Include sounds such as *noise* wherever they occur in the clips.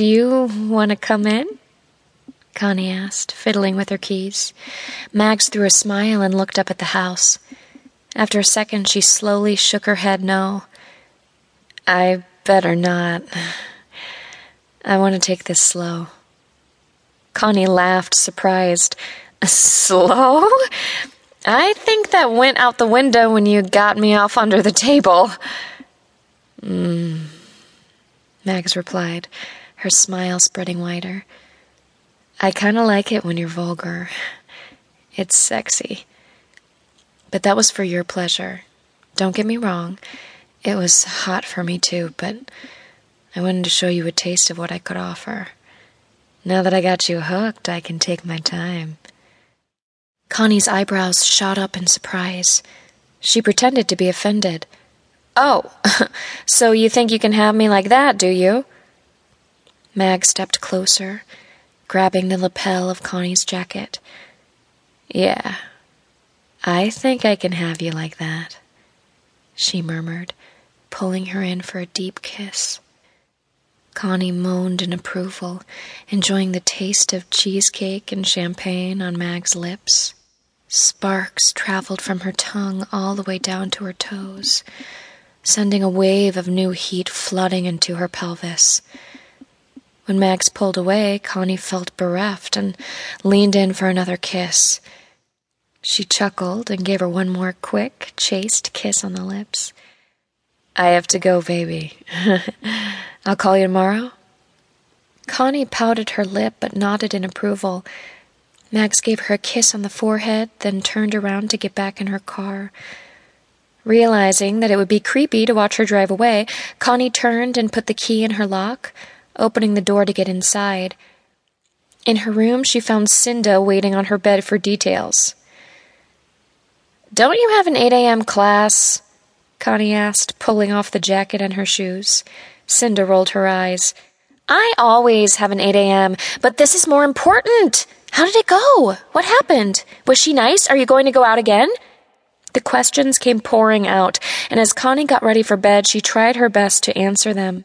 Do you want to come in? Connie asked, fiddling with her keys. Mags threw a smile and looked up at the house. After a second, she slowly shook her head no. I better not. I want to take this slow. Connie laughed, surprised. Slow? I think that went out the window when you got me off under the table. Hmm. Mags replied, her smile spreading wider. I kind of like it when you're vulgar. It's sexy. But that was for your pleasure. Don't get me wrong. It was hot for me too, but I wanted to show you a taste of what I could offer. Now that I got you hooked, I can take my time. Connie's eyebrows shot up in surprise. She pretended to be offended. Oh, *laughs* so you think you can have me like that, do you? Mag stepped closer, grabbing the lapel of Connie's jacket. Yeah, I think I can have you like that, she murmured, pulling her in for a deep kiss. Connie moaned in approval, enjoying the taste of cheesecake and champagne on Mag's lips. Sparks traveled from her tongue all the way down to her toes, sending a wave of new heat flooding into her pelvis. When Mags pulled away, Connie felt bereft and leaned in for another kiss. She chuckled and gave her one more quick, chaste kiss on the lips. I have to go, baby. *laughs* I'll call you tomorrow. Connie pouted her lip but nodded in approval. Mags gave her a kiss on the forehead, then turned around to get back in her car. Realizing that it would be creepy to watch her drive away, Connie turned and put the key in her lock, opening the door to get inside. In her room, she found Cinda waiting on her bed for details. Don't you have an 8 a.m. class? Connie asked, pulling off the jacket and her shoes. Cinda rolled her eyes. I always have an 8 a.m., but this is more important. How did it go? What happened? Was she nice? Are you going to go out again? The questions came pouring out, and as Connie got ready for bed, she tried her best to answer them.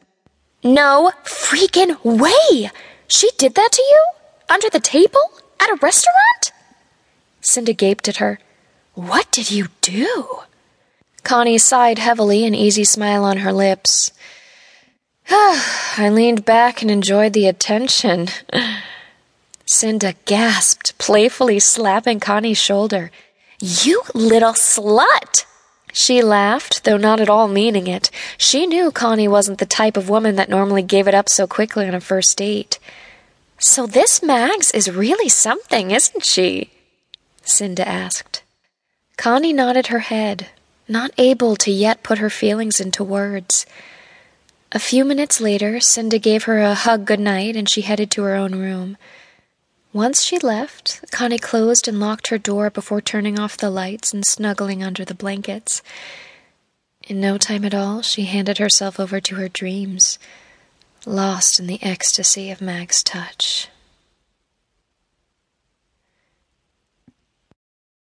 No freaking way! She did that to you? Under the table? At a restaurant? Cinda gaped at her. What did you do? Connie sighed heavily, an easy smile on her lips. *sighs* I leaned back and enjoyed the attention. *laughs* Cinda gasped, playfully slapping Connie's shoulder. You little slut! She laughed, though not at all meaning it. She knew Connie wasn't the type of woman that normally gave it up so quickly on a first date. So this Mags is really something, isn't she? Cinda asked. Connie nodded her head, not able to yet put her feelings into words. A few minutes later, Cinda gave her a hug goodnight and she headed to her own room. Once she left, Connie closed and locked her door before turning off the lights and snuggling under the blankets. In no time at all, she handed herself over to her dreams, lost in the ecstasy of Mag's touch.